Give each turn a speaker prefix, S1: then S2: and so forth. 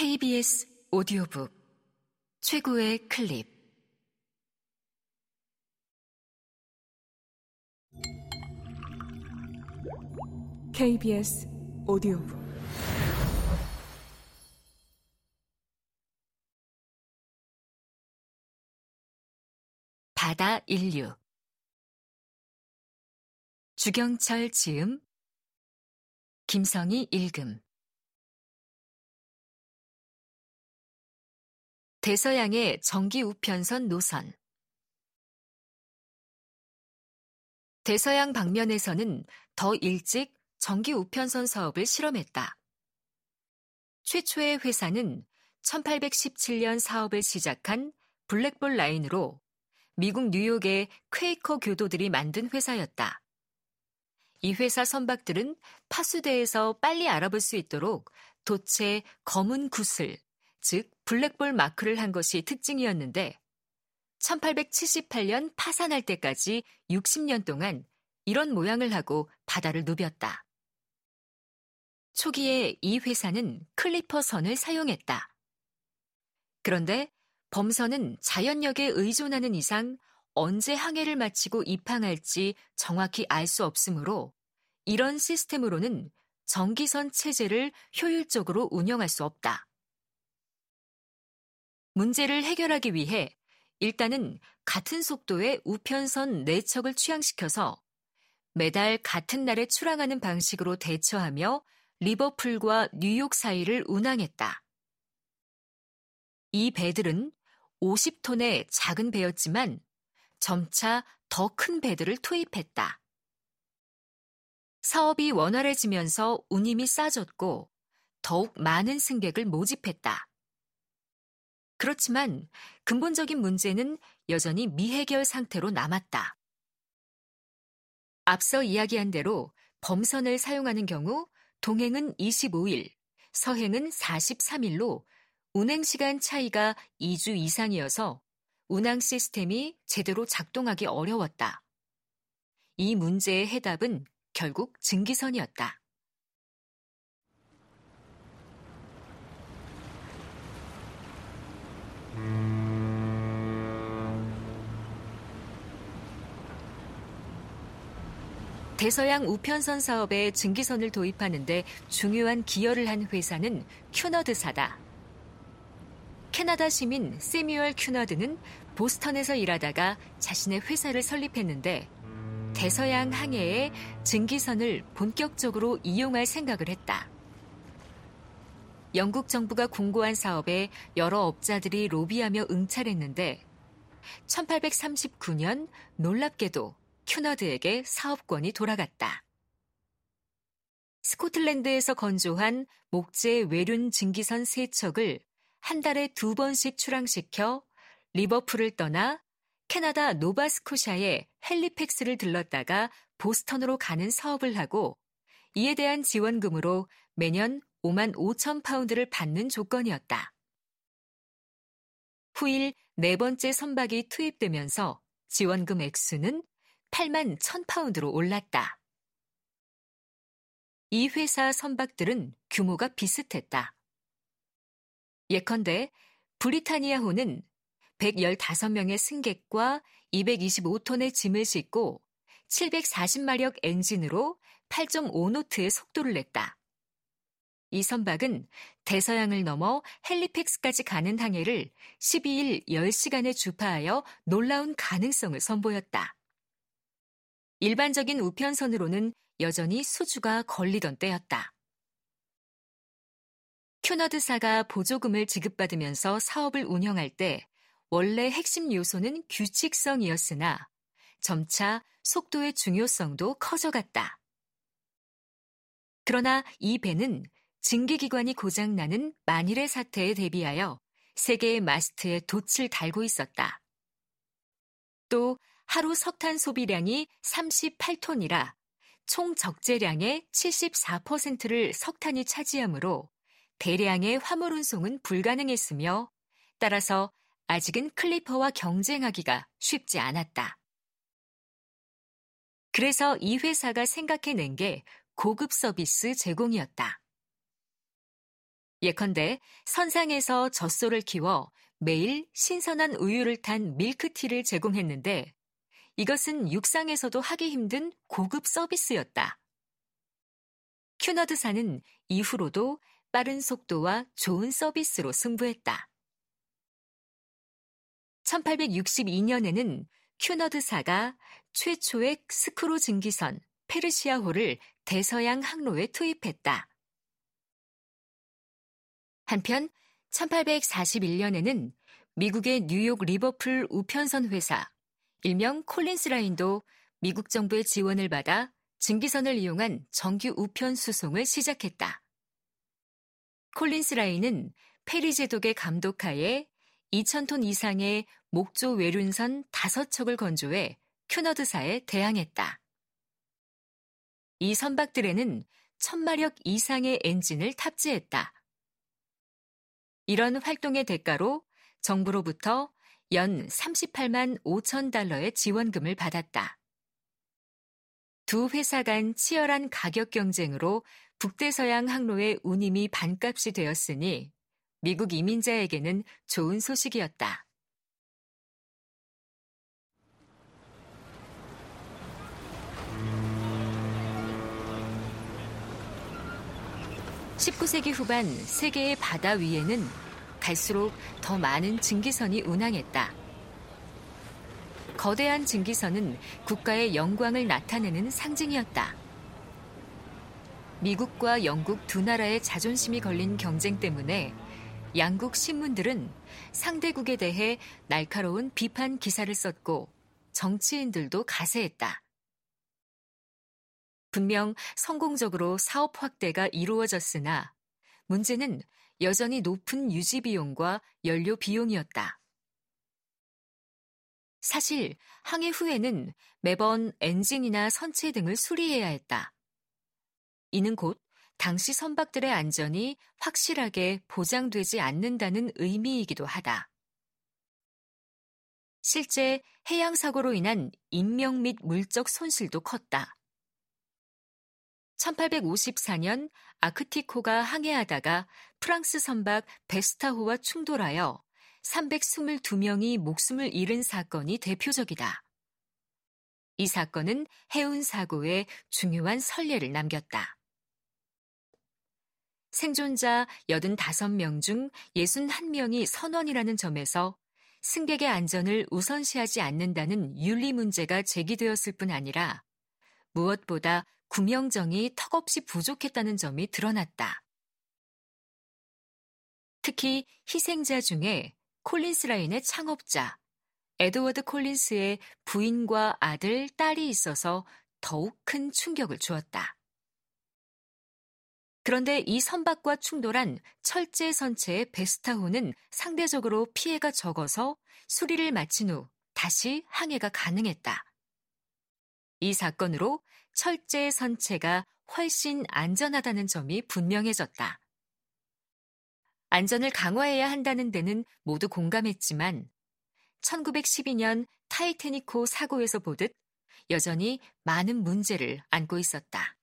S1: KBS 오디오북 최고의 클립.
S2: KBS 오디오북.
S1: 바다 인류. 주경철 지음. 김성희 읽음 대서양의 정기 우편선 노선 대서양 방면에서는 더 일찍 정기 우편선 사업을 실험했다. 최초의 회사는 1817년 사업을 시작한 블랙볼 라인으로 미국 뉴욕의 퀘이커 교도들이 만든 회사였다. 이 회사 선박들은 파수대에서 빨리 알아볼 수 있도록 돛에 검은 구슬, 즉 Black Ball 마크를 한 것이 특징이었는데 1878년 파산할 때까지 60년 동안 이런 모양을 하고 바다를 누볐다. 초기에 이 회사는 클리퍼 선을 사용했다. 그런데 범선은 자연력에 의존하는 이상 언제 항해를 마치고 입항할지 정확히 알 수 없으므로 이런 시스템으로는 전기선 체제를 효율적으로 운영할 수 없다. 문제를 해결하기 위해 일단은 같은 속도의 우편선 4척을 취향시켜서 매달 같은 날에 출항하는 방식으로 대처하며 리버풀과 뉴욕 사이를 운항했다. 이 배들은 50톤의 작은 배였지만 점차 더 큰 배들을 투입했다. 사업이 원활해지면서 운임이 싸졌고 더욱 많은 승객을 모집했다. 그렇지만 근본적인 문제는 여전히 미해결 상태로 남았다. 앞서 이야기한 대로 범선을 사용하는 경우 동행은 25일, 서행은 43일로 운행 시간 차이가 2주 이상이어서 운항 시스템이 제대로 작동하기 어려웠다. 이 문제의 해답은 결국 증기선이었다. 대서양 우편선 사업에 증기선을 도입하는데 중요한 기여를 한 회사는 큐너드사다. 캐나다 시민 세뮤얼 큐너드는 보스턴에서 일하다가 자신의 회사를 설립했는데 대서양 항해에 증기선을 본격적으로 이용할 생각을 했다. 영국 정부가 공고한 사업에 여러 업자들이 로비하며 응찰했는데 1839년 놀랍게도 큐너드에게 사업권이 돌아갔다. 스코틀랜드에서 건조한 목재 외륜 증기선 세 척을 한 달에 두 번씩 출항시켜 리버풀을 떠나 캐나다 노바스코샤의 핼리팩스를 들렀다가 보스턴으로 가는 사업을 하고 이에 대한 지원금으로 매년 5만 5천 파운드를 받는 조건이었다. 후일 네 번째 선박이 투입되면서 지원금 액수는 8만 1000파운드로 올랐다. 이 회사 선박들은 규모가 비슷했다. 예컨대 브리타니아호는 115명의 승객과 225톤의 짐을 싣고 740마력 엔진으로 8.5노트의 속도를 냈다. 이 선박은 대서양을 넘어 헬리팩스까지 가는 항해를 12일 10시간에 주파하여 놀라운 가능성을 선보였다. 일반적인 우편선으로는 여전히 수주가 걸리던 때였다. 큐너드사가 보조금을 지급받으면서 사업을 운영할 때 원래 핵심 요소는 규칙성이었으나 점차 속도의 중요성도 커져갔다. 그러나 이 배는 증기기관이 고장나는 만일의 사태에 대비하여 세 개의 마스트에 돛을 달고 있었다. 또 하루 석탄 소비량이 38톤이라 총 적재량의 74%를 석탄이 차지하므로 대량의 화물 운송은 불가능했으며 따라서 아직은 클리퍼와 경쟁하기가 쉽지 않았다. 그래서 이 회사가 생각해낸 게 고급 서비스 제공이었다. 예컨대 선상에서 젖소를 키워 매일 신선한 우유를 탄 밀크티를 제공했는데 이것은 육상에서도 하기 힘든 고급 서비스였다. 큐너드사는 이후로도 빠른 속도와 좋은 서비스로 승부했다. 1862년에는 큐너드사가 최초의 스크루 증기선 페르시아호를 대서양 항로에 투입했다. 한편 1841년에는 미국의 뉴욕 리버풀 우편선 회사, 일명 콜린스 라인도 미국 정부의 지원을 받아 증기선을 이용한 정규 우편 수송을 시작했다. 콜린스 라인은 페리 제독의 감독하에 2,000톤 이상의 목조 외륜선 5척을 건조해 큐너드사에 대항했다. 이 선박들에는 1000마력 이상의 엔진을 탑재했다. 이런 활동의 대가로 정부로부터 연 38만 5천 달러의 지원금을 받았다. 두 회사 간 치열한 가격 경쟁으로 북대서양 항로의 운임이 반값이 되었으니 미국 이민자에게는 좋은 소식이었다. 19세기 후반 세계의 바다 위에는 갈수록 더 많은 증기선이 운항했다. 거대한 증기선은 국가의 영광을 나타내는 상징이었다. 미국과 영국 두 나라의 자존심이 걸린 경쟁 때문에 양국 신문들은 상대국에 대해 날카로운 비판 기사를 썼고 정치인들도 가세했다. 분명 성공적으로 사업 확대가 이루어졌으나 문제는 여전히 높은 유지 비용과 연료 비용이었다. 사실 항해 후에는 매번 엔진이나 선체 등을 수리해야 했다. 이는 곧 당시 선박들의 안전이 확실하게 보장되지 않는다는 의미이기도 하다. 실제 해양 사고로 인한 인명 및 물적 손실도 컸다. 1854년 아크틱호가 항해하다가 프랑스 선박 베스타호와 충돌하여 322명이 목숨을 잃은 사건이 대표적이다. 이 사건은 해운 사고에 중요한 선례를 남겼다. 생존자 85명 중 61명이 선원이라는 점에서 승객의 안전을 우선시하지 않는다는 윤리 문제가 제기되었을 뿐 아니라 무엇보다 구명정이 턱없이 부족했다는 점이 드러났다. 특히 희생자 중에 콜린스 라인의 창업자 에드워드 콜린스의 부인과 아들, 딸이 있어서 더욱 큰 충격을 주었다. 그런데 이 선박과 충돌한 철제 선체의 베스타호는 상대적으로 피해가 적어서 수리를 마친 후 다시 항해가 가능했다. 이 사건으로 철제 선체가 훨씬 안전하다는 점이 분명해졌다. 안전을 강화해야 한다는 데는 모두 공감했지만 1912년 타이테니코 사고에서 보듯 여전히 많은 문제를 안고 있었다.